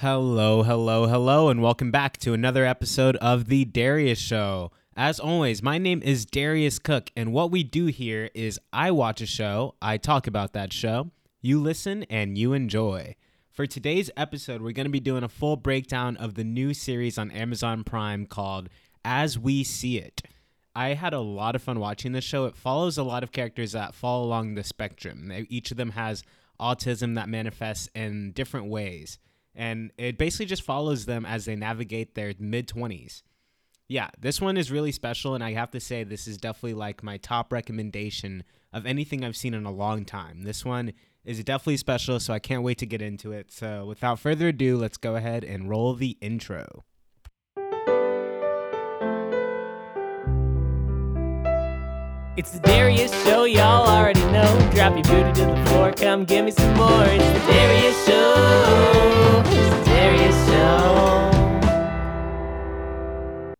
Hello, hello, hello, and welcome back to another episode of The Darius Show. As always, my name is Darius Cook, and what we do here is I watch a show, I talk about that show, you listen, and you enjoy. For today's episode, we're going to be doing a full breakdown of the new series on Amazon Prime called As We See It. I had a lot of fun watching this show. It follows a lot of characters that fall along the spectrum. Each of them has autism that manifests in different ways. And it basically just follows them as they navigate their mid 20s. Yeah, this one is really special. And I have to say, this is definitely like my top recommendation of anything I've seen in a long time. This one is definitely special, so I can't wait to get into it. So without further ado, let's go ahead and roll the intro. It's the Darius Show, y'all already know. Drop your booty to the floor, come give me some more. It's the Darius Show. It's the Darius Show.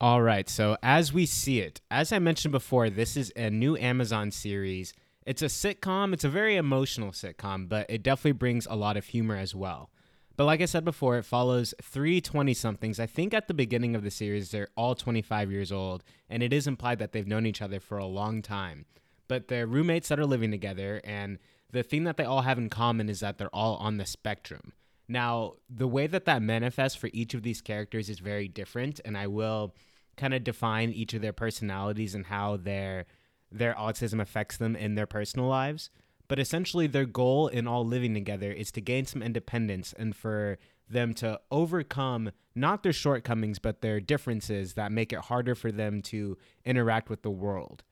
All right, so as we see it, as I mentioned before, this is a new Amazon series. It's a sitcom, it's a very emotional sitcom, but it definitely brings a lot of humor as well. But like I said before, it follows three 20 somethings. I think at the beginning of the series, they're all 25 years old, and it is implied that they've known each other for a long time. But they're roommates that are living together, and the thing that they all have in common is that they're all on the spectrum. Now, the way that that manifests for each of these characters is very different, and I will kind of define each of their personalities and how their their autism affects them in their personal lives. But essentially, their goal in all living together is to gain some independence and for them to overcome not their shortcomings, but their differences that make it harder for them to interact with the world.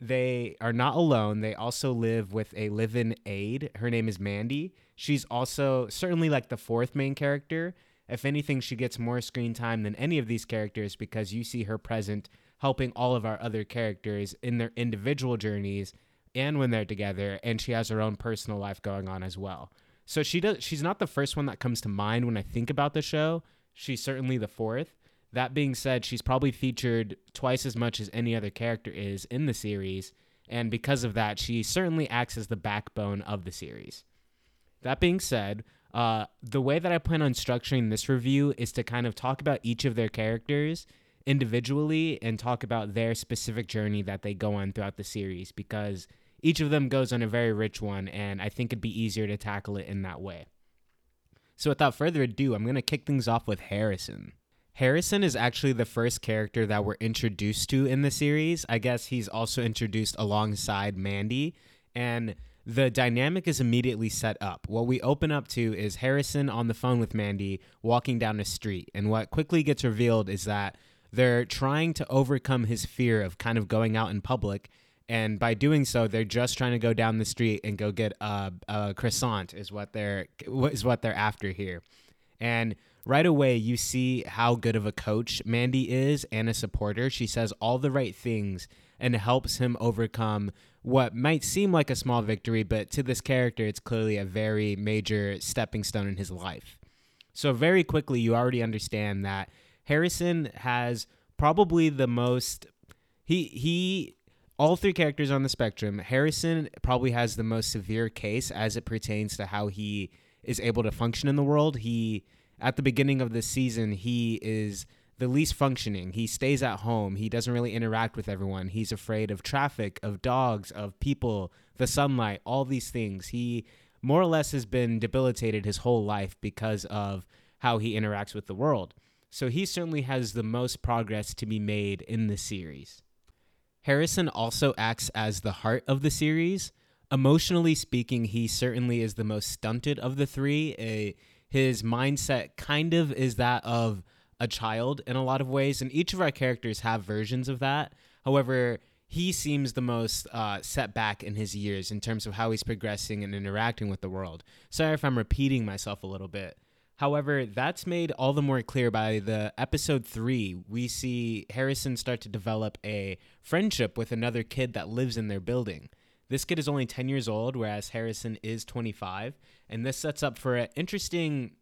They are not alone. They also live with a live in aide. Her name is Mandy. She's also certainly like the fourth main character. If anything, she gets more screen time than any of these characters because you see her present helping all of our other characters in their individual journeys and when they're together and she has her own personal life going on as well. So she does she's not the first one that comes to mind when I think about the show. She's certainly the fourth. That being said, she's probably featured twice as much as any other character is in the series, and because of that, she certainly acts as the backbone of the series. That being said, uh, the way that I plan on structuring this review is to kind of talk about each of their characters individually and talk about their specific journey that they go on throughout the series because each of them goes on a very rich one, and I think it'd be easier to tackle it in that way. So, without further ado, I'm going to kick things off with Harrison. Harrison is actually the first character that we're introduced to in the series. I guess he's also introduced alongside Mandy, and the dynamic is immediately set up. What we open up to is Harrison on the phone with Mandy walking down a street, and what quickly gets revealed is that they're trying to overcome his fear of kind of going out in public and by doing so they're just trying to go down the street and go get a, a croissant is what they're is what they're after here. And right away you see how good of a coach mandy is and a supporter. She says all the right things and helps him overcome what might seem like a small victory but to this character it's clearly a very major stepping stone in his life. So very quickly you already understand that harrison has probably the most he he all three characters on the spectrum, Harrison probably has the most severe case as it pertains to how he is able to function in the world. He at the beginning of the season, he is the least functioning. He stays at home. He doesn't really interact with everyone. He's afraid of traffic, of dogs, of people, the sunlight, all these things. He more or less has been debilitated his whole life because of how he interacts with the world. So he certainly has the most progress to be made in the series. Harrison also acts as the heart of the series. Emotionally speaking, he certainly is the most stunted of the three. A, his mindset kind of is that of a child in a lot of ways, and each of our characters have versions of that. However, he seems the most uh, set back in his years in terms of how he's progressing and interacting with the world. Sorry if I'm repeating myself a little bit. However, that's made all the more clear by the episode three. We see Harrison start to develop a friendship with another kid that lives in their building. This kid is only 10 years old, whereas Harrison is 25. And this sets up for an interesting,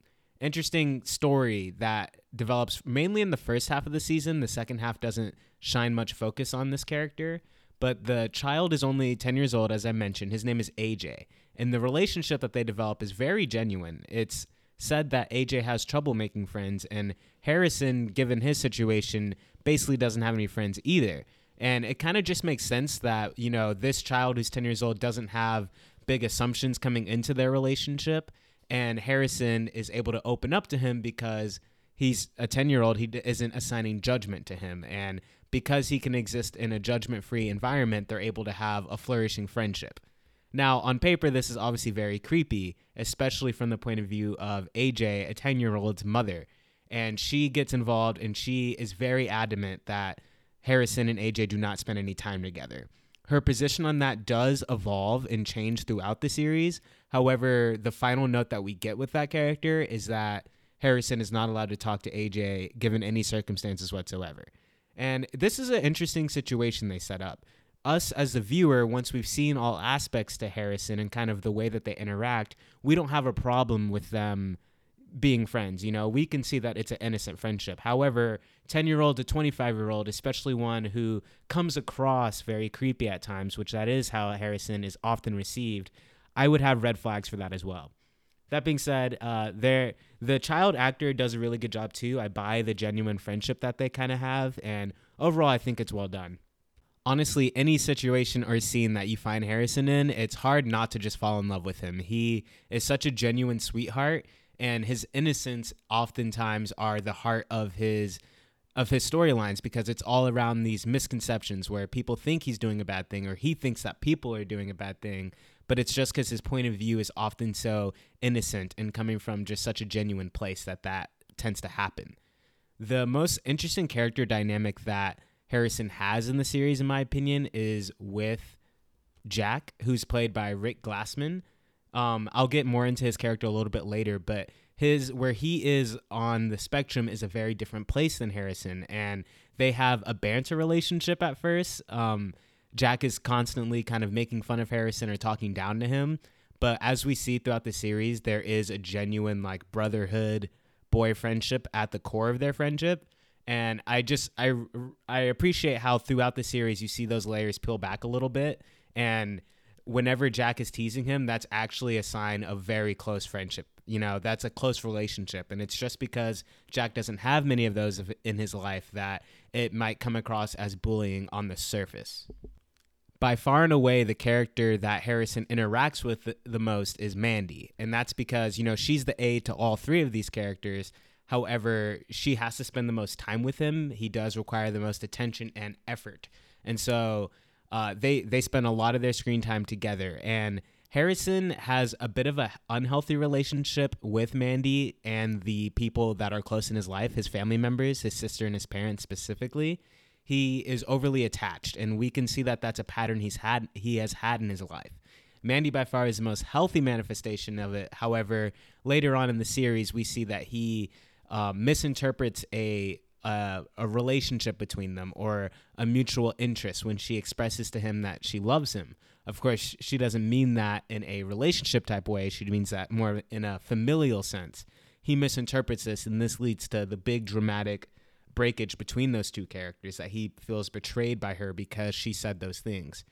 interesting story that develops mainly in the first half of the season. The second half doesn't shine much focus on this character. But the child is only 10 years old, as I mentioned. His name is AJ. And the relationship that they develop is very genuine. It's said that AJ has trouble making friends, and Harrison, given his situation, basically doesn't have any friends either. And it kind of just makes sense that, you know, this child who's 10 years old doesn't have big assumptions coming into their relationship. And Harrison is able to open up to him because he's a 10 year old, he isn't assigning judgment to him. And because he can exist in a judgment free environment, they're able to have a flourishing friendship. Now, on paper, this is obviously very creepy, especially from the point of view of AJ, a 10 year old's mother. And she gets involved and she is very adamant that Harrison and AJ do not spend any time together. Her position on that does evolve and change throughout the series. However, the final note that we get with that character is that Harrison is not allowed to talk to AJ given any circumstances whatsoever. And this is an interesting situation they set up. Us as the viewer, once we've seen all aspects to Harrison and kind of the way that they interact, we don't have a problem with them being friends. You know, we can see that it's an innocent friendship. However, 10 year old to 25 year old, especially one who comes across very creepy at times, which that is how Harrison is often received, I would have red flags for that as well. That being said, uh, there the child actor does a really good job too. I buy the genuine friendship that they kind of have, and overall, I think it's well done. Honestly, any situation or scene that you find Harrison in, it's hard not to just fall in love with him. He is such a genuine sweetheart, and his innocence oftentimes are the heart of his of his storylines because it's all around these misconceptions where people think he's doing a bad thing or he thinks that people are doing a bad thing but it's just because his point of view is often so innocent and coming from just such a genuine place that that tends to happen. The most interesting character dynamic that Harrison has in the series, in my opinion, is with Jack, who's played by Rick Glassman. Um, I'll get more into his character a little bit later, but his where he is on the spectrum is a very different place than Harrison, and they have a banter relationship at first. Um, Jack is constantly kind of making fun of Harrison or talking down to him. But as we see throughout the series, there is a genuine like brotherhood, boy friendship at the core of their friendship. And I just I I appreciate how throughout the series you see those layers peel back a little bit. And whenever Jack is teasing him, that's actually a sign of very close friendship. You know, that's a close relationship. And it's just because Jack doesn't have many of those in his life that it might come across as bullying on the surface by far and away the character that Harrison interacts with the, the, most is Mandy. And that's because, you know, she's the aide to all three of these characters. However, she has to spend the most time with him. He does require the most attention and effort. And so uh, they they spend a lot of their screen time together. And Harrison has a bit of an unhealthy relationship with Mandy and the people that are close in his life, his family members, his sister and his parents specifically he is overly attached, and we can see that that's a pattern he's had he has had in his life. Mandy by far is the most healthy manifestation of it. However, later on in the series, we see that he uh, misinterprets a uh, a relationship between them or a mutual interest when she expresses to him that she loves him. Of course, she doesn't mean that in a relationship type way. She means that more in a familial sense. He misinterprets this, and this leads to the big dramatic breakage between those two characters that he feels betrayed by her because she said those things.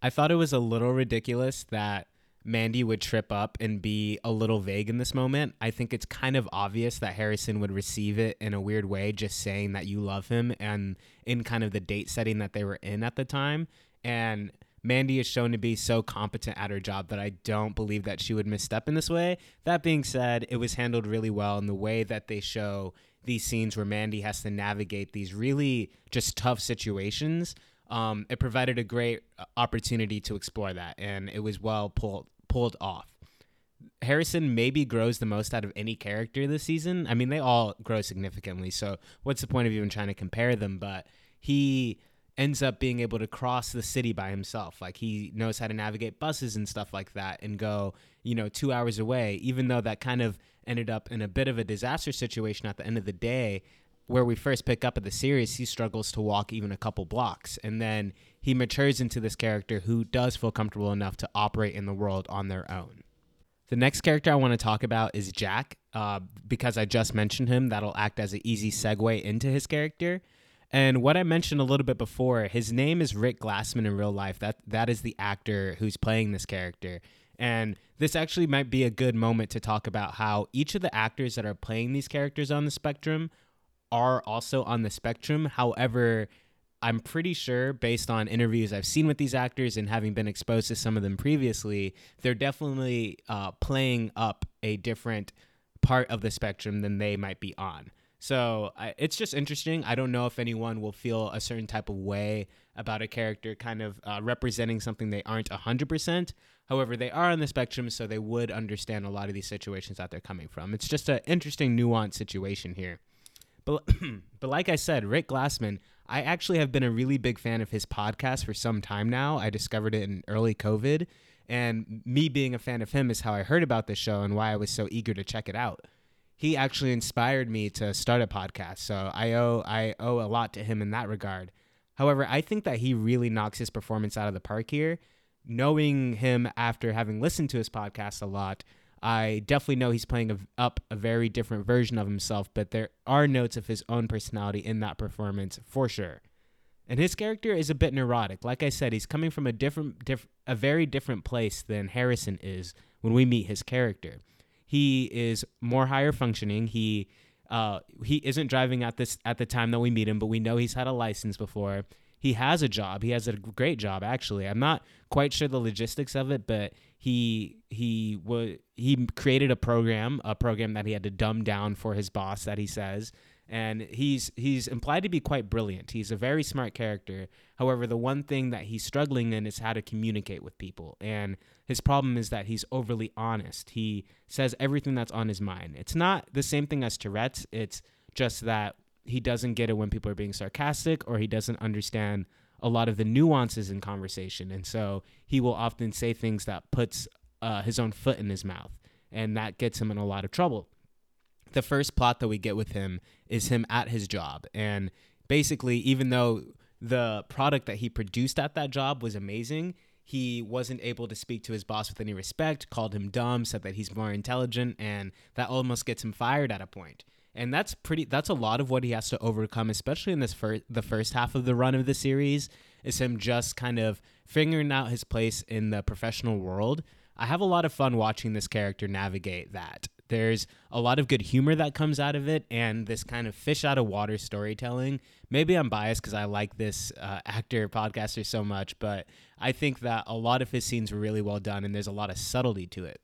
I thought it was a little ridiculous that Mandy would trip up and be a little vague in this moment. I think it's kind of obvious that Harrison would receive it in a weird way, just saying that you love him and in kind of the date setting that they were in at the time. And Mandy is shown to be so competent at her job that I don't believe that she would misstep in this way. That being said, it was handled really well in the way that they show these scenes where Mandy has to navigate these really just tough situations. Um, it provided a great uh, opportunity to explore that, and it was well pulled pulled off. Harrison maybe grows the most out of any character this season. I mean, they all grow significantly. So, what's the point of even trying to compare them? But he ends up being able to cross the city by himself. Like he knows how to navigate buses and stuff like that and go, you know, two hours away, even though that kind of ended up in a bit of a disaster situation at the end of the day. Where we first pick up at the series, he struggles to walk even a couple blocks. And then he matures into this character who does feel comfortable enough to operate in the world on their own. The next character I want to talk about is Jack, uh, because I just mentioned him. That'll act as an easy segue into his character. And what I mentioned a little bit before, his name is Rick Glassman in real life. That that is the actor who's playing this character. And this actually might be a good moment to talk about how each of the actors that are playing these characters on the spectrum are also on the spectrum. However, I'm pretty sure, based on interviews I've seen with these actors and having been exposed to some of them previously, they're definitely uh, playing up a different part of the spectrum than they might be on. So I, it's just interesting. I don't know if anyone will feel a certain type of way about a character kind of uh, representing something they aren't 100%. However, they are on the spectrum, so they would understand a lot of these situations that they're coming from. It's just an interesting, nuanced situation here. But, but like I said, Rick Glassman, I actually have been a really big fan of his podcast for some time now. I discovered it in early COVID. And me being a fan of him is how I heard about this show and why I was so eager to check it out he actually inspired me to start a podcast. So I owe I owe a lot to him in that regard. However, I think that he really knocks his performance out of the park here. Knowing him after having listened to his podcast a lot, I definitely know he's playing a, up a very different version of himself, but there are notes of his own personality in that performance for sure. And his character is a bit neurotic. Like I said, he's coming from a different, diff- a very different place than Harrison is when we meet his character. He is more higher functioning. He uh, he isn't driving at this at the time that we meet him, but we know he's had a license before. He has a job. He has a great job actually. I'm not quite sure the logistics of it, but he he was he created a program, a program that he had to dumb down for his boss that he says and he's he's implied to be quite brilliant. He's a very smart character. However, the one thing that he's struggling in is how to communicate with people. And his problem is that he's overly honest. He says everything that's on his mind. It's not the same thing as Tourette's. It's just that he doesn't get it when people are being sarcastic or he doesn't understand a lot of the nuances in conversation. And so he will often say things that puts uh, his own foot in his mouth. And that gets him in a lot of trouble the first plot that we get with him is him at his job. And basically, even though the product that he produced at that job was amazing, he wasn't able to speak to his boss with any respect, called him dumb, said that he's more intelligent, and that almost gets him fired at a point. And that's pretty that's a lot of what he has to overcome, especially in this first the first half of the run of the series, is him just kind of figuring out his place in the professional world. I have a lot of fun watching this character navigate that. There's a lot of good humor that comes out of it, and this kind of fish out of water storytelling. Maybe I'm biased because I like this uh, actor podcaster so much, but I think that a lot of his scenes were really well done, and there's a lot of subtlety to it.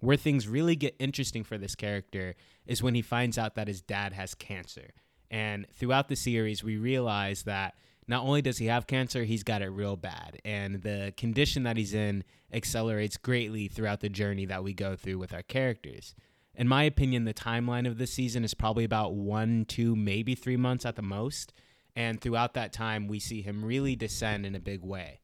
Where things really get interesting for this character is when he finds out that his dad has cancer. And throughout the series, we realize that not only does he have cancer, he's got it real bad. And the condition that he's in accelerates greatly throughout the journey that we go through with our characters in my opinion, the timeline of this season is probably about one, two, maybe three months at the most. And throughout that time, we see him really descend in a big way.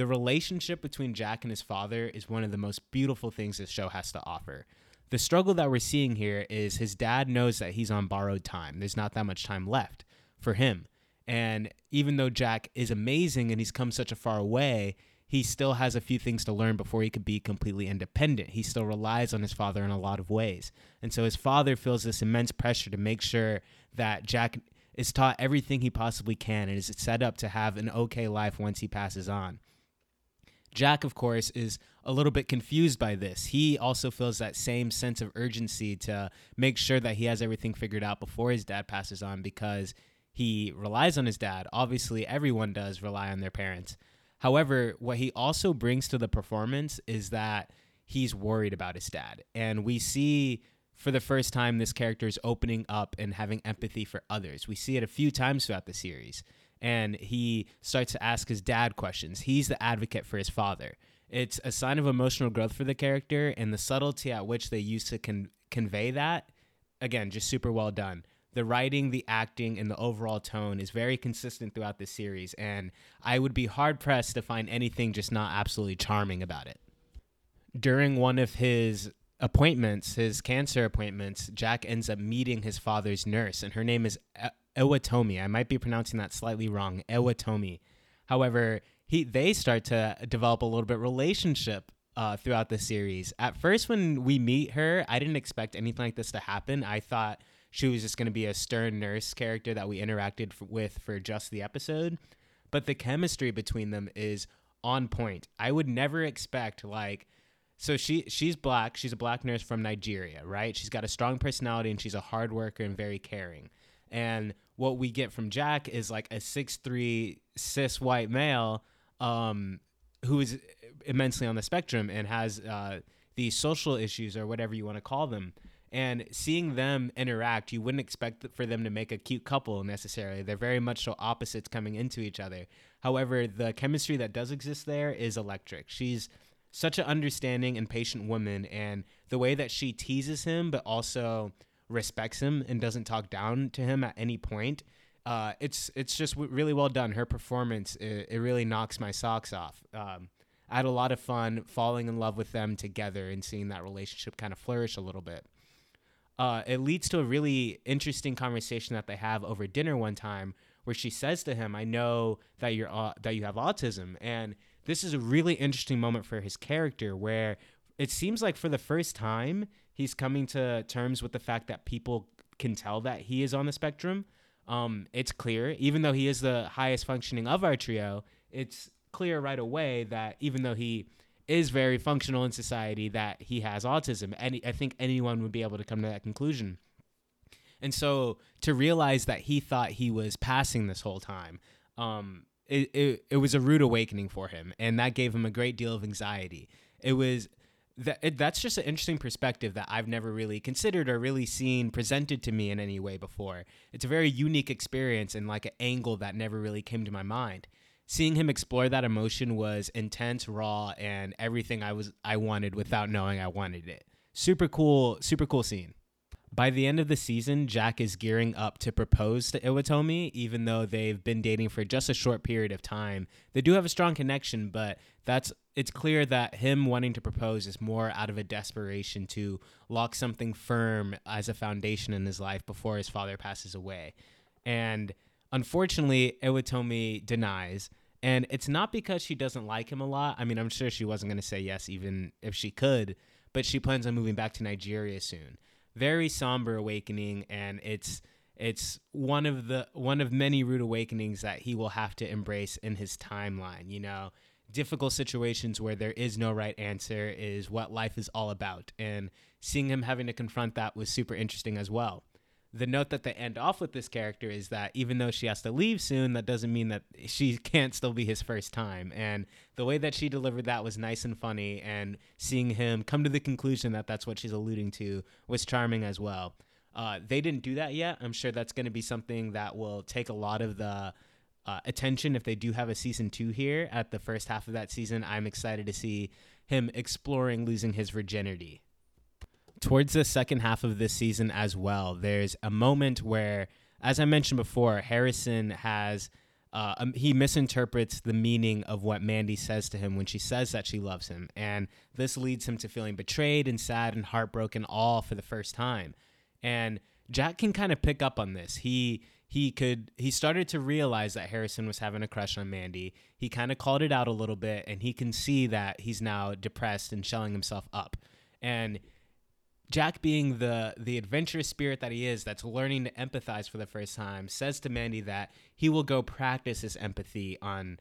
The relationship between Jack and his father is one of the most beautiful things this show has to offer. The struggle that we're seeing here is his dad knows that he's on borrowed time. There's not that much time left for him. And even though Jack is amazing and he's come such a far way, he still has a few things to learn before he could be completely independent. He still relies on his father in a lot of ways. And so his father feels this immense pressure to make sure that Jack is taught everything he possibly can and is set up to have an okay life once he passes on. Jack, of course, is a little bit confused by this. He also feels that same sense of urgency to make sure that he has everything figured out before his dad passes on because he relies on his dad. Obviously, everyone does rely on their parents. However, what he also brings to the performance is that he's worried about his dad. And we see for the first time this character is opening up and having empathy for others. We see it a few times throughout the series. And he starts to ask his dad questions. He's the advocate for his father. It's a sign of emotional growth for the character, and the subtlety at which they use to con- convey that, again, just super well done the writing, the acting, and the overall tone is very consistent throughout the series, and I would be hard pressed to find anything just not absolutely charming about it. During one of his appointments, his cancer appointments, Jack ends up meeting his father's nurse, and her name is Iwatomi. I might be pronouncing that slightly wrong, Iwatomi. However, he they start to develop a little bit relationship uh, throughout the series. At first, when we meet her, I didn't expect anything like this to happen. I thought she was just going to be a stern nurse character that we interacted f- with for just the episode. But the chemistry between them is on point. I would never expect like so she she's black. She's a black nurse from Nigeria, right? She's got a strong personality and she's a hard worker and very caring. And what we get from Jack is like a six three cis white male um, who is immensely on the spectrum and has uh, these social issues or whatever you want to call them. And seeing them interact, you wouldn't expect for them to make a cute couple necessarily. They're very much so opposites coming into each other. However, the chemistry that does exist there is electric. She's such an understanding and patient woman and the way that she teases him but also respects him and doesn't talk down to him at any point uh, it's it's just really well done. Her performance it, it really knocks my socks off. Um, i had a lot of fun falling in love with them together and seeing that relationship kind of flourish a little bit. Uh, it leads to a really interesting conversation that they have over dinner one time where she says to him i know that you're uh, that you have autism. And this is a really interesting moment for his character where it seems like for the first time he's coming to terms with the fact that people can tell that he is on the spectrum. Um, it's clear, even though he is the highest functioning of our trio, it's clear right away that even though he is very functional in society, that he has autism. And I think anyone would be able to come to that conclusion. And so to realize that he thought he was passing this whole time, um, it, it, it was a rude awakening for him and that gave him a great deal of anxiety it was that it, that's just an interesting perspective that I've never really considered or really seen presented to me in any way before. It's a very unique experience and like an angle that never really came to my mind. Seeing him explore that emotion was intense, raw, and everything I was I wanted without knowing I wanted it. Super cool, super cool scene. By the end of the season, Jack is gearing up to propose to Iwatomi, even though they've been dating for just a short period of time. They do have a strong connection, but that's it's clear that him wanting to propose is more out of a desperation to lock something firm as a foundation in his life before his father passes away. And unfortunately, Iwatomi denies. And it's not because she doesn't like him a lot. I mean, I'm sure she wasn't going to say yes even if she could, but she plans on moving back to Nigeria soon very somber awakening, and it's it's one of the one of many rude awakenings that he will have to embrace in his timeline. You know, difficult situations where there is no right answer is what life is all about, and seeing him having to confront that was super interesting as well the note that they end off with this character is that even though she has to leave soon, that doesn't mean that she can't still be his first time. And the way that she delivered that was nice and funny, and seeing him come to the conclusion that that's what she's alluding to was charming as well. Uh, they didn't do that yet. I'm sure that's going to be something that will take a lot of the uh, attention if they do have a season two here at the first half of that season. I'm excited to see him exploring losing his virginity towards the second half of this season as well, there's a moment where, as I mentioned before, Harrison has. Uh, um, he misinterprets the meaning of what Mandy says to him when she says that she loves him. And this leads him to feeling betrayed and sad and heartbroken all for the first time. And Jack can kind of pick up on this. He he could he started to realize that Harrison was having a crush on Mandy. He kind of called it out a little bit and he can see that he's now depressed and shelling himself up. And Jack, being the the adventurous spirit that he is, that's learning to empathize for the first time, says to Mandy that he will go practice his empathy on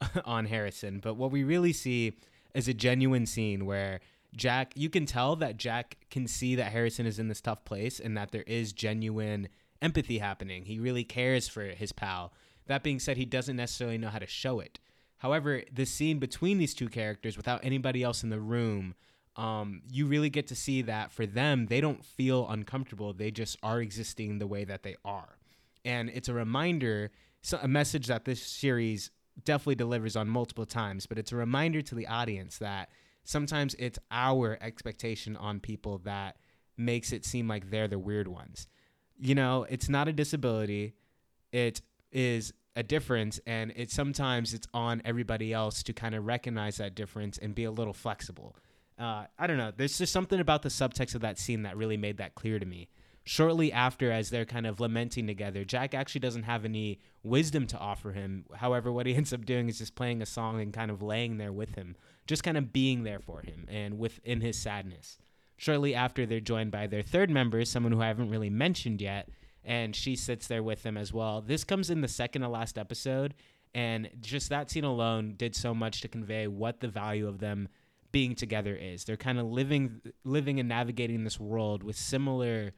on Harrison. But what we really see is a genuine scene where Jack, you can tell that Jack can see that Harrison is in this tough place and that there is genuine empathy happening. He really cares for his pal. That being said, he doesn't necessarily know how to show it. However, the scene between these two characters, without anybody else in the room, um, you really get to see that for them, they don't feel uncomfortable. They just are existing the way that they are. And it's a reminder, so a message that this series definitely delivers on multiple times, but it's a reminder to the audience that sometimes it's our expectation on people that makes it seem like they're the weird ones. You know, it's not a disability, it is a difference and it's sometimes it's on everybody else to kind of recognize that difference and be a little flexible uh, I don't know. There's just something about the subtext of that scene that really made that clear to me. Shortly after, as they're kind of lamenting together, Jack actually doesn't have any wisdom to offer him. However, what he ends up doing is just playing a song and kind of laying there with him, just kind of being there for him and within his sadness. Shortly after, they're joined by their third member, someone who I haven't really mentioned yet, and she sits there with them as well. This comes in the second to last episode, and just that scene alone did so much to convey what the value of them being together is. They're kind of living living and navigating this world with similar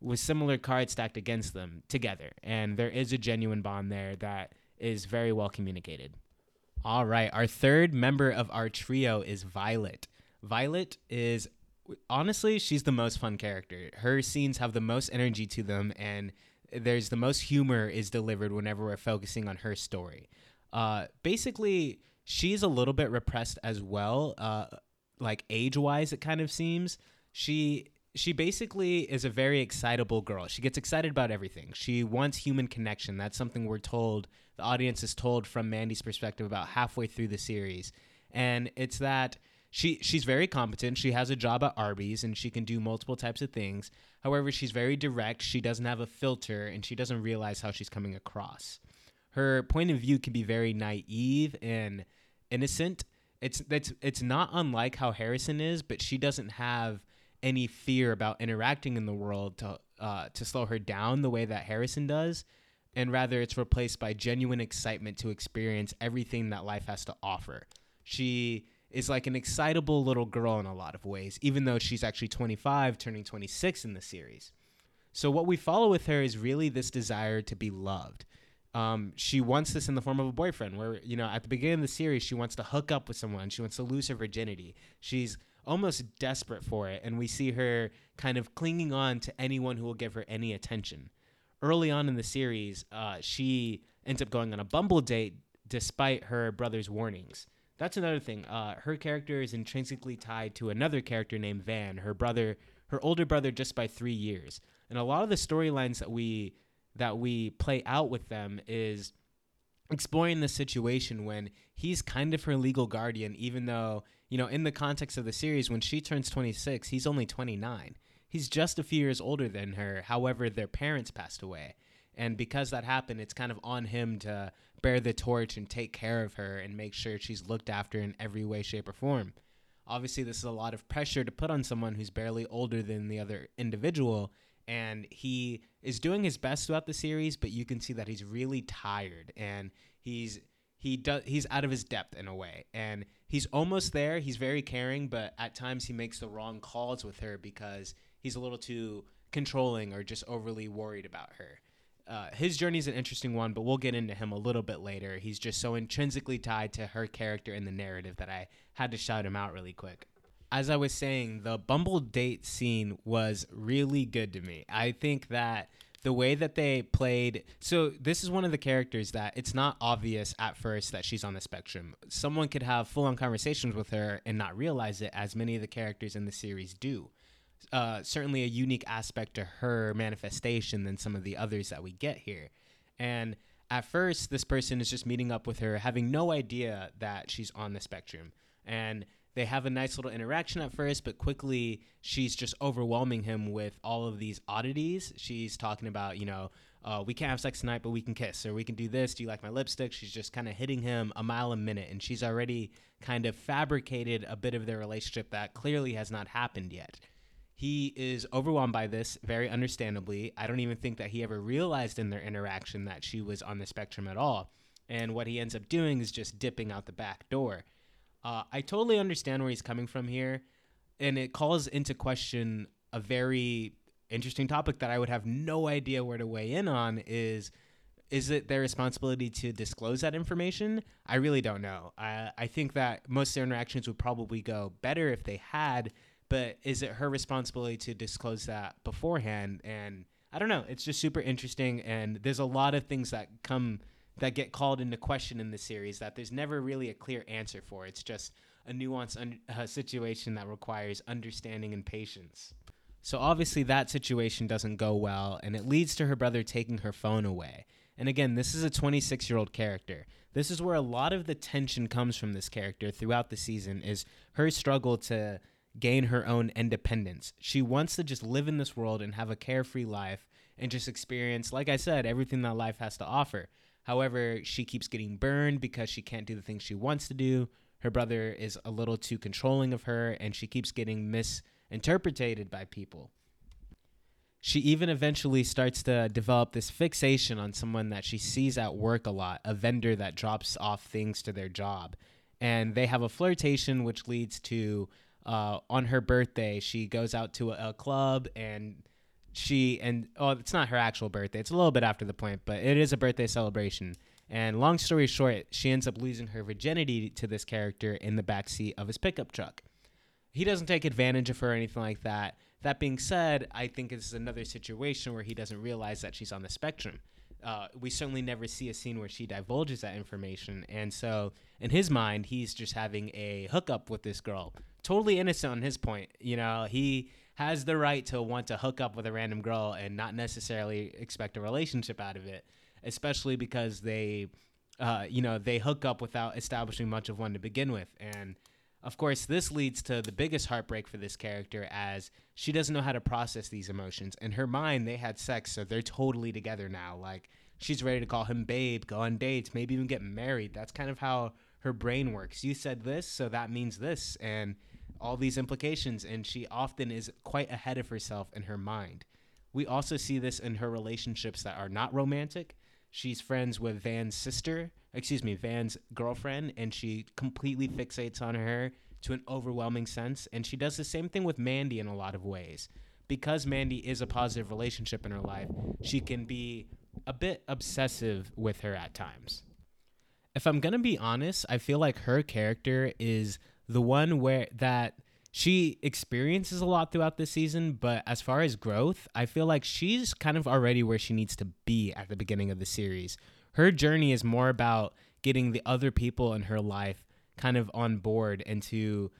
with similar cards stacked against them together. And there is a genuine bond there that is very well communicated. All right, our third member of our trio is Violet. Violet is honestly, she's the most fun character. Her scenes have the most energy to them and there's the most humor is delivered whenever we're focusing on her story. Uh, basically, she's a little bit repressed as well. Uh, like age wise, it kind of seems she she basically is a very excitable girl. She gets excited about everything. She wants human connection. That's something we're told. The audience is told from Mandy's perspective about halfway through the series, and it's that she she's very competent. She has a job at Arby's and she can do multiple types of things. However, she's very direct. She doesn't have a filter and she doesn't realize how she's coming across. Her point of view can be very naive and innocent. It's it's it's not unlike how Harrison is, but she doesn't have any fear about interacting in the world to uh, to slow her down the way that Harrison does, and rather it's replaced by genuine excitement to experience everything that life has to offer. She is like an excitable little girl in a lot of ways, even though she's actually 25, turning 26 in the series. So what we follow with her is really this desire to be loved. Um, she wants this in the form of a boyfriend, where you know at the beginning of the series she wants to hook up with someone, she wants to lose her virginity. She's almost desperate for it, and we see her kind of clinging on to anyone who will give her any attention. Early on in the series, uh, she ends up going on a Bumble date despite her brother's warnings. That's another thing. Uh, her character is intrinsically tied to another character named Van, her brother, her older brother, just by three years. And a lot of the storylines that we that we play out with them is exploring the situation when he's kind of her legal guardian, even though you know in the context of the series, when she turns 26, he's only 29. He's just a few years older than her. However, their parents passed away. And because that happened, it's kind of on him to bear the torch and take care of her and make sure she's looked after in every way, shape, or form. Obviously, this is a lot of pressure to put on someone who's barely older than the other individual. And he is doing his best throughout the series, but you can see that he's really tired and he's he does he's out of his depth in a way and he's almost there he's very caring but at times he makes the wrong calls with her because he's a little too controlling or just overly worried about her uh, his journey is an interesting one, but we'll get into him a little bit later. He's just so intrinsically tied to her character in the narrative that I had to shout him out really quick. As I was saying, the Bumble date scene was really good to me. I think that the way that they played so this is one of the characters that it's not obvious at first that she's on the spectrum someone could have full-on conversations with her and not realize it as many of the characters in the series do uh, certainly a unique aspect to her manifestation than some of the others that we get here. And at first, this person is just meeting up with her, having no idea that she's on the spectrum. And they have a nice little interaction at first, but quickly she's just overwhelming him with all of these oddities. She's talking about, you know, uh, we can't have sex tonight, but we can kiss, or we can do this. Do you like my lipstick? She's just kind of hitting him a mile a minute, and she's already kind of fabricated a bit of their relationship that clearly has not happened yet. He is overwhelmed by this, very understandably. I don't even think that he ever realized in their interaction that she was on the spectrum at all. And what he ends up doing is just dipping out the back door. Uh, I totally understand where he's coming from here. And it calls into question a very interesting topic that I would have no idea where to weigh in on is is it their responsibility to disclose that information? I really don't know. I, I think that most of their interactions would probably go better if they had but is it her responsibility to disclose that beforehand? And I don't know. It's just super interesting, and there's a lot of things that come that get called into question in the series that there's never really a clear answer for. It's just a nuanced un- uh, situation that requires understanding and patience. So obviously that situation doesn't go well, and it leads to her brother taking her phone away. And again, this is a 26 year old character. This is where a lot of the tension comes from this character throughout the season is her struggle to gain her own independence. She wants to just live in this world and have a carefree life and just experience, like I said, everything that life has to offer. However, she keeps getting burned because she can't do the things she wants to do. Her brother is a little too controlling of her, and she keeps getting misinterpreted by people. She even eventually starts to develop this fixation on someone that she sees at work a lot, a vendor that drops off things to their job and they have a flirtation, which leads to uh, on her birthday she goes out to a, a club and she and oh it's not her actual birthday. It's a little bit after the point but it is a birthday celebration. And long story short she ends up losing her virginity to this character in the backseat of his pickup truck. He doesn't take advantage of her or anything like that. That being said i think this is another situation where he doesn't realize that she's on the spectrum. Uh, we certainly never see a scene where she divulges that information. And so in his mind he's just having a hookup with this girl. Totally innocent on his point. You know, he has the right to want to hook up with a random girl and not necessarily expect a relationship out of it, especially because they, uh, you know, they hook up without establishing much of one to begin with. And of course, this leads to the biggest heartbreak for this character as she doesn't know how to process these emotions. In her mind, they had sex, so they're totally together now. Like, she's ready to call him babe, go on dates, maybe even get married. That's kind of how her brain works. You said this, so that means this. And all these implications, and she often is quite ahead of herself in her mind. We also see this in her relationships that are not romantic. She's friends with Van's sister, excuse me, Van's girlfriend, and she completely fixates on her to an overwhelming sense. And she does the same thing with Mandy in a lot of ways. Because Mandy is a positive relationship in her life, she can be a bit obsessive with her at times. If I'm going to be honest, I feel like her character is the one where that she experiences a lot throughout the season, but as far as growth, I feel like she's kind of already where she needs to be at the beginning of the series. Her journey is more about getting the other people in her life kind of on board and to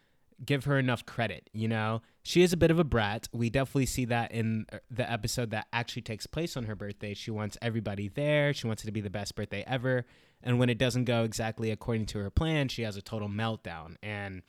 give her enough credit, you know? She is a bit of a brat. We definitely see that in uh, the episode that actually takes place on her birthday. She wants everybody there. She wants it to be the best birthday ever. And when it doesn't go exactly according to her plan, she has a total meltdown. And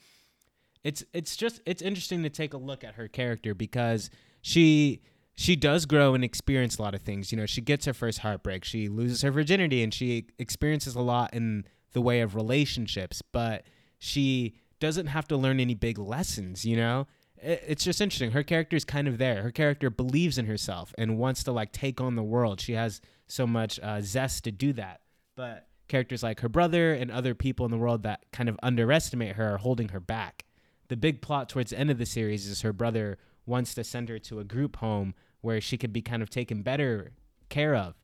it's it's just it's interesting to take a look at her character because she she does grow and experience a lot of things. You know, she gets her first heartbreak, she loses her virginity, and she experiences a lot in the way of relationships, but she doesn't have to learn any big lessons, you know? It's just interesting. Her character is kind of there. Her character believes in herself and wants to like take on the world. She has so much uh, zest to do that. But characters like her brother and other people in the world that kind of underestimate her are holding her back. The big plot towards the end of the series is her brother wants to send her to a group home where she could be kind of taken better care of.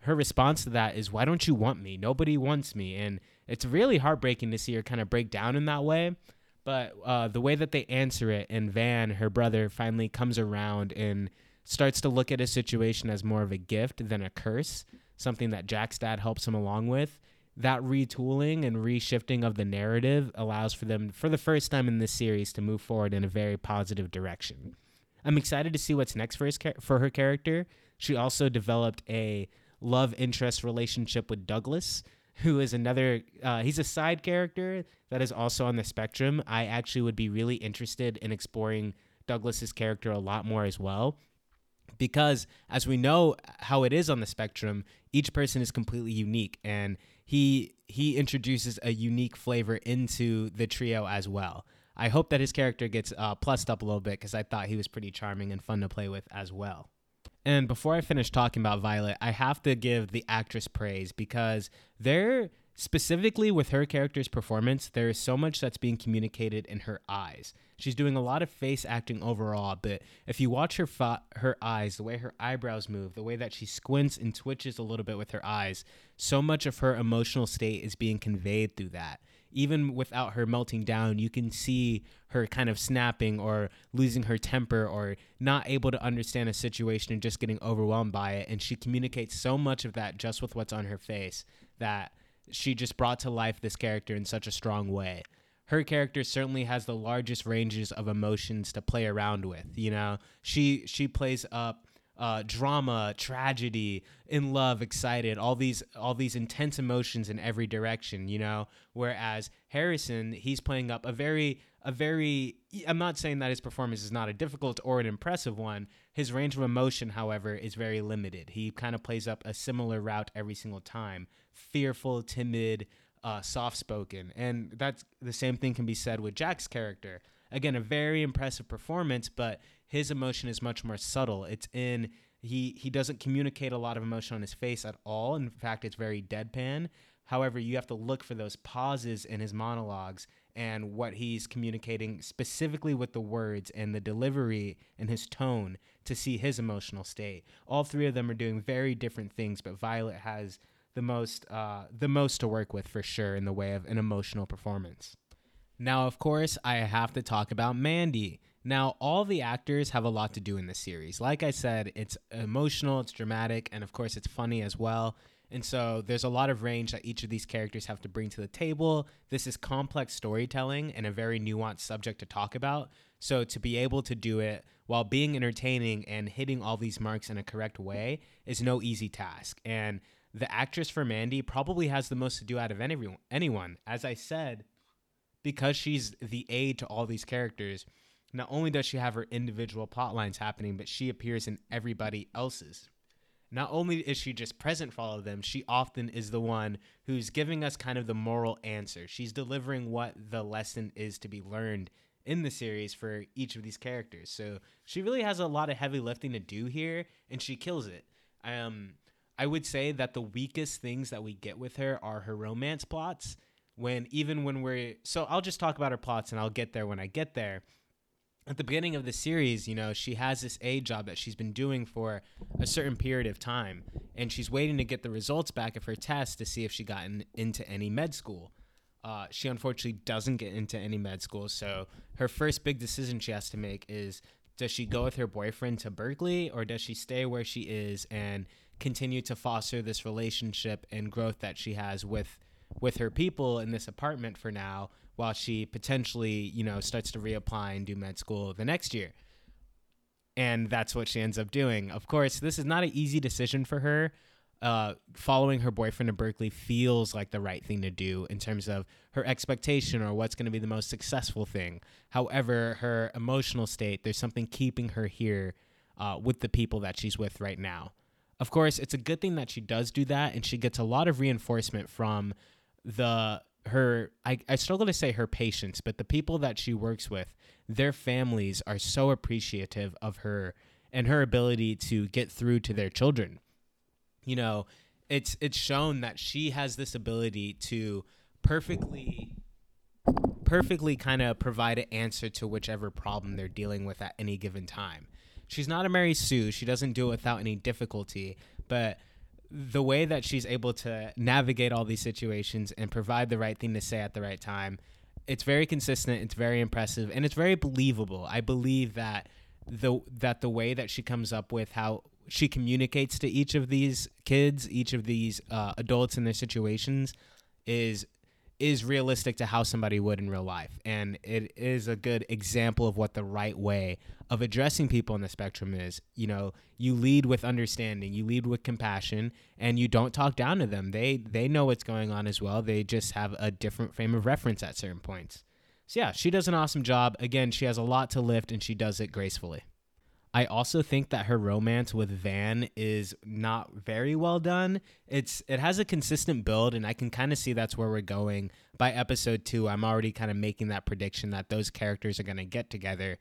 Her response to that is, Why don't you want me? Nobody wants me. And it's really heartbreaking to see her kind of break down in that way. But uh, the way that they answer it, and Van, her brother, finally comes around and starts to look at a situation as more of a gift than a curse, something that Jack's dad helps him along with. That retooling and reshifting of the narrative allows for them, for the first time in this series, to move forward in a very positive direction. I'm excited to see what's next for his for her character. She also developed a love interest relationship with Douglas, who is another uh, he's a side character that is also on the spectrum i actually would be really interested in exploring douglas's character a lot more as well because as we know how it is on the spectrum each person is completely unique and he he introduces a unique flavor into the trio as well. I hope that his character gets uh, plussed up a little bit because i thought he was pretty charming and fun to play with as well. And before I finish talking about Violet, I have to give the actress praise because they're specifically with her character's performance, there is so much that's being communicated in her eyes. She's doing a lot of face acting overall, but if you watch her fa- her eyes, the way her eyebrows move, the way that she squints and twitches a little bit with her eyes, so much of her emotional state is being conveyed through that even without her melting down, you can see her kind of snapping or losing her temper or not able to understand a situation and just getting overwhelmed by it. And she communicates so much of that just with what's on her face that she just brought to life this character in such a strong way. Her character certainly has the largest ranges of emotions to play around with. You know, she she plays up uh, drama, tragedy, in love, excited, all these all these intense emotions in every direction, you know. Whereas Harrison, he's playing up a very a very I'm not saying that his performance is not a difficult or an impressive one. His range of emotion, however, is very limited. He kind of plays up a similar route every single time. Fearful, timid, uh, soft spoken. And that's the same thing can be said with Jack's character. Again, a very impressive performance, but his emotion is much more subtle. It's in he he doesn't communicate a lot of emotion on his face at all. In fact, it's very deadpan. However, you have to look for those pauses in his monologues and what he's communicating specifically with the words and the delivery and his tone to see his emotional state. All three of them are doing very different things, but Violet has the most uh, the most to work with for sure in the way of an emotional performance. Now, of course, I have to talk about Mandy. Now, all the actors have a lot to do in this series. Like I said, it's emotional, it's dramatic, and of course, it's funny as well. And so there's a lot of range that each of these characters have to bring to the table. This is complex storytelling and a very nuanced subject to talk about. So to be able to do it while being entertaining and hitting all these marks in a correct way is no easy task. And the actress for Mandy probably has the most to do out of anyone. Anyone, as I said, because she's the aid to all these characters. Not only does she have her individual plot lines happening, but she appears in everybody else's not only is she just present for all of them, she often is the one who's giving us kind of the moral answer. She's delivering what the lesson is to be learned in the series for each of these characters. So she really has a lot of heavy lifting to do here, and she kills it. Um, I would say that the weakest things that we get with her are her romance plots. When even when we're so, I'll just talk about her plots, and I'll get there when I get there at the beginning of the series, you know, she has this A job that she's been doing for a certain period of time, and she's waiting to get the results back of her test to see if she got in, into any med school. Uh, she unfortunately doesn't get into any med school, so her first big decision she has to make is does she go with her boyfriend to Berkeley or does she stay where she is and continue to foster this relationship and growth that she has with with her people in this apartment for now while she potentially, you know, starts to reapply and do med school the next year. And that's what she ends up doing. Of course, this is not an easy decision for her. Uh, following her boyfriend to Berkeley feels like the right thing to do in terms of her expectation or what's going to be the most successful thing. However, her emotional state, there's something keeping her here uh, with the people that she's with right now. Of course, it's a good thing that she does do that, and she gets a lot of reinforcement from the her I, I struggle to say her patients but the people that she works with their families are so appreciative of her and her ability to get through to their children. You know it's it's shown that she has this ability to perfectly perfectly kind of provide an answer to whichever problem they're dealing with at any given time. She's not a mary sue. She doesn't do it without any difficulty but the way that she's able to navigate all these situations and provide the right thing to say at the right time, it's very consistent, it's very impressive, and it's very believable. I believe that the that the way that she comes up with how she communicates to each of these kids, each of these uh, adults in their situations, is is realistic to how somebody would in real life. And it is a good example of what the right way of addressing people on the spectrum is. You know, you lead with understanding, you lead with compassion, and you don't talk down to them. They they know what's going on as well. They just have a different frame of reference at certain points. So yeah, she does an awesome job. Again, she has a lot to lift and she does it gracefully. I also think that her romance with Van is not very well done. It's it has a consistent build and I can kind of see that's where we're going. By episode 2, I'm already kind of making that prediction that those characters are going to get together.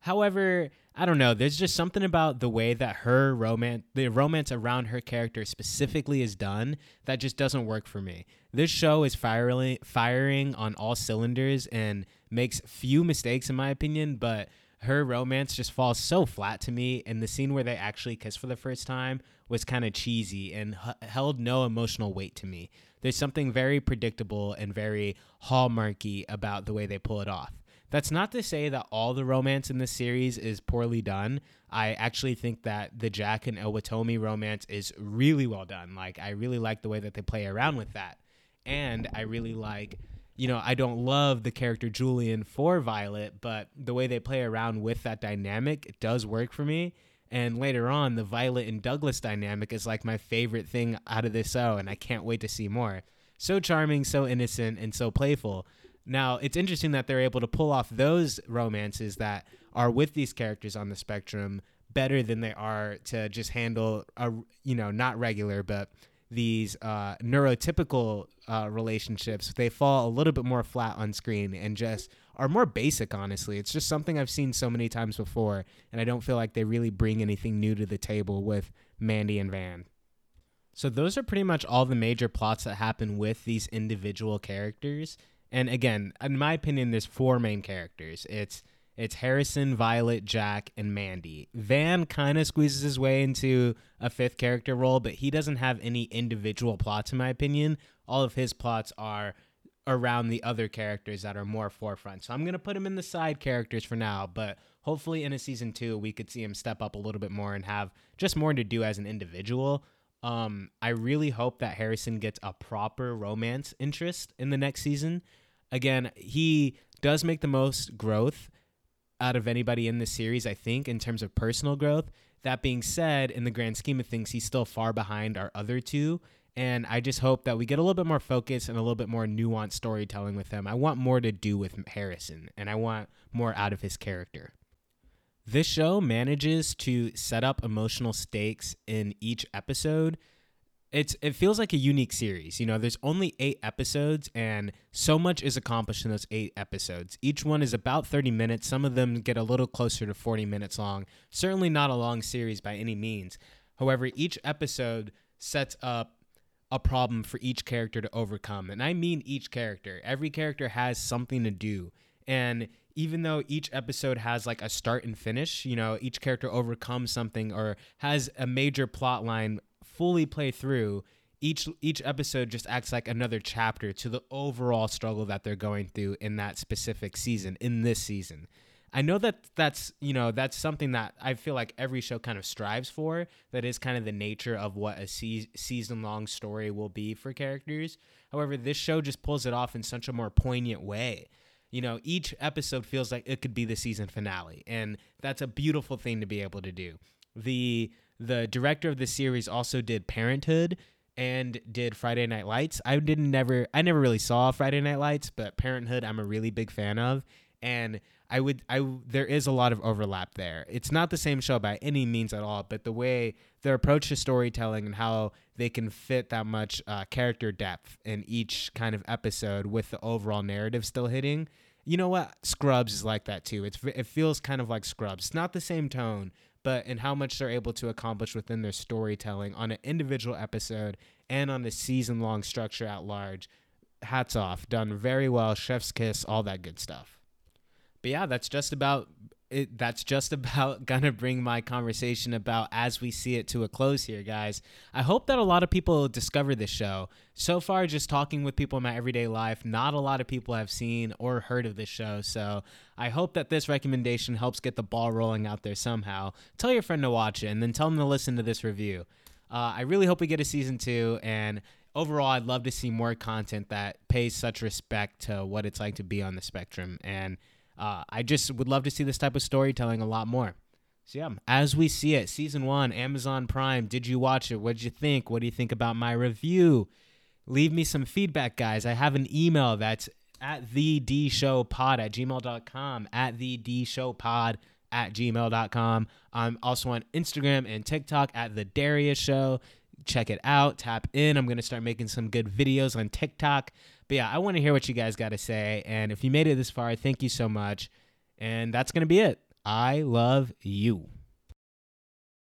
However, I don't know, there's just something about the way that her romance the romance around her character specifically is done that just doesn't work for me. This show is firing firing on all cylinders and makes few mistakes in my opinion, but her romance just falls so flat to me and the scene where they actually kiss for the first time was kind of cheesy and h- held no emotional weight to me. There's something very predictable and very hallmarky about the way they pull it off. That's not to say that all the romance in this series is poorly done. I actually think that the jack and owatomi romance is really well done. Like i really like the way that they play around with that. And i really like you know, I don't love the character Julian for Violet, but the way they play around with that dynamic, it does work for me. And later on, the Violet and Douglas dynamic is like my favorite thing out of this show, and I can't wait to see more. So charming, so innocent, and so playful. Now, it's interesting that they're able to pull off those romances that are with these characters on the spectrum better than they are to just handle a, you know, not regular, but these uh, neurotypical uh, relationships, they fall a little bit more flat on screen and just are more basic, honestly. It's just something I've seen so many times before, and I don't feel like they really bring anything new to the table with Mandy and Van. So those are pretty much all the major plots that happen with these individual characters. And again, in my opinion, there's four main characters. It's it's Harrison, Violet, Jack, and Mandy. Van kind of squeezes his way into a fifth character role, but he doesn't have any individual plots, in my opinion. All of his plots are around the other characters that are more forefront. So I'm going to put him in the side characters for now, but hopefully in a season two, we could see him step up a little bit more and have just more to do as an individual. Um, I really hope that Harrison gets a proper romance interest in the next season. Again, he does make the most growth out of anybody in this series, I think, in terms of personal growth. That being said, in the grand scheme of things, he's still far behind our other two. And I just hope that we get a little bit more focus and a little bit more nuanced storytelling with him. I want more to do with Harrison, and I want more out of his character. This show manages to set up emotional stakes in each episode it's it feels like a unique series. You know, there's only eight episodes, and so much is accomplished in those eight episodes. Each one is about 30 minutes. Some of them get a little closer to 40 minutes long. Certainly not a long series by any means. However, each episode sets up a problem for each character to overcome, and I mean each character. Every character has something to do, and even though each episode has like a start and finish, you know, each character overcomes something or has a major plot line fully play through, each each episode just acts like another chapter to the overall struggle that they're going through in that specific season in this season. I know that that's you know that's something that I feel like every show kind of strives for. That is kind of the nature of what a se- season long story will be for characters. However, this show just pulls it off in such a more poignant way. You know, each episode feels like it could be the season finale, and that's a beautiful thing to be able to do. The the director of the series also did Parenthood and did Friday Night Lights. I didn't never I never really saw Friday Night Lights, but Parenthood I'm a really big fan of and I would I there is a lot of overlap there. It's not the same show by any means at all, but the way their approach to storytelling and how they can fit that much uh, character depth in each kind of episode with the overall narrative still hitting. You know what? Scrubs is like that too. It's it feels kind of like Scrubs. It's not the same tone, but in how much they're able to accomplish within their storytelling on an individual episode and on the season long structure at large. Hats off. Done very well. Chef's kiss, all that good stuff. But yeah, that's just about it, that's just about gonna bring my conversation about as we see it to a close here, guys. I hope that a lot of people discover this show. So far, just talking with people in my everyday life, not a lot of people have seen or heard of this show. So I hope that this recommendation helps get the ball rolling out there somehow. Tell your friend to watch it and then tell them to listen to this review. Uh, I really hope we get a season two and overall, I'd love to see more content that pays such respect to what it's like to be on the spectrum. And uh, I just would love to see this type of storytelling a lot more. So yeah, as we see it, season one, Amazon Prime. Did you watch it? What did you think? What do you think about my review? Leave me some feedback, guys. I have an email that's at the d show pod at gmail.com at the d show pod at gmail.com i'm also on instagram and tiktok at the darius show check it out tap in i'm going to start making some good videos on tiktok but yeah, I want to hear what you guys got to say. And if you made it this far, thank you so much. And that's going to be it. I love you.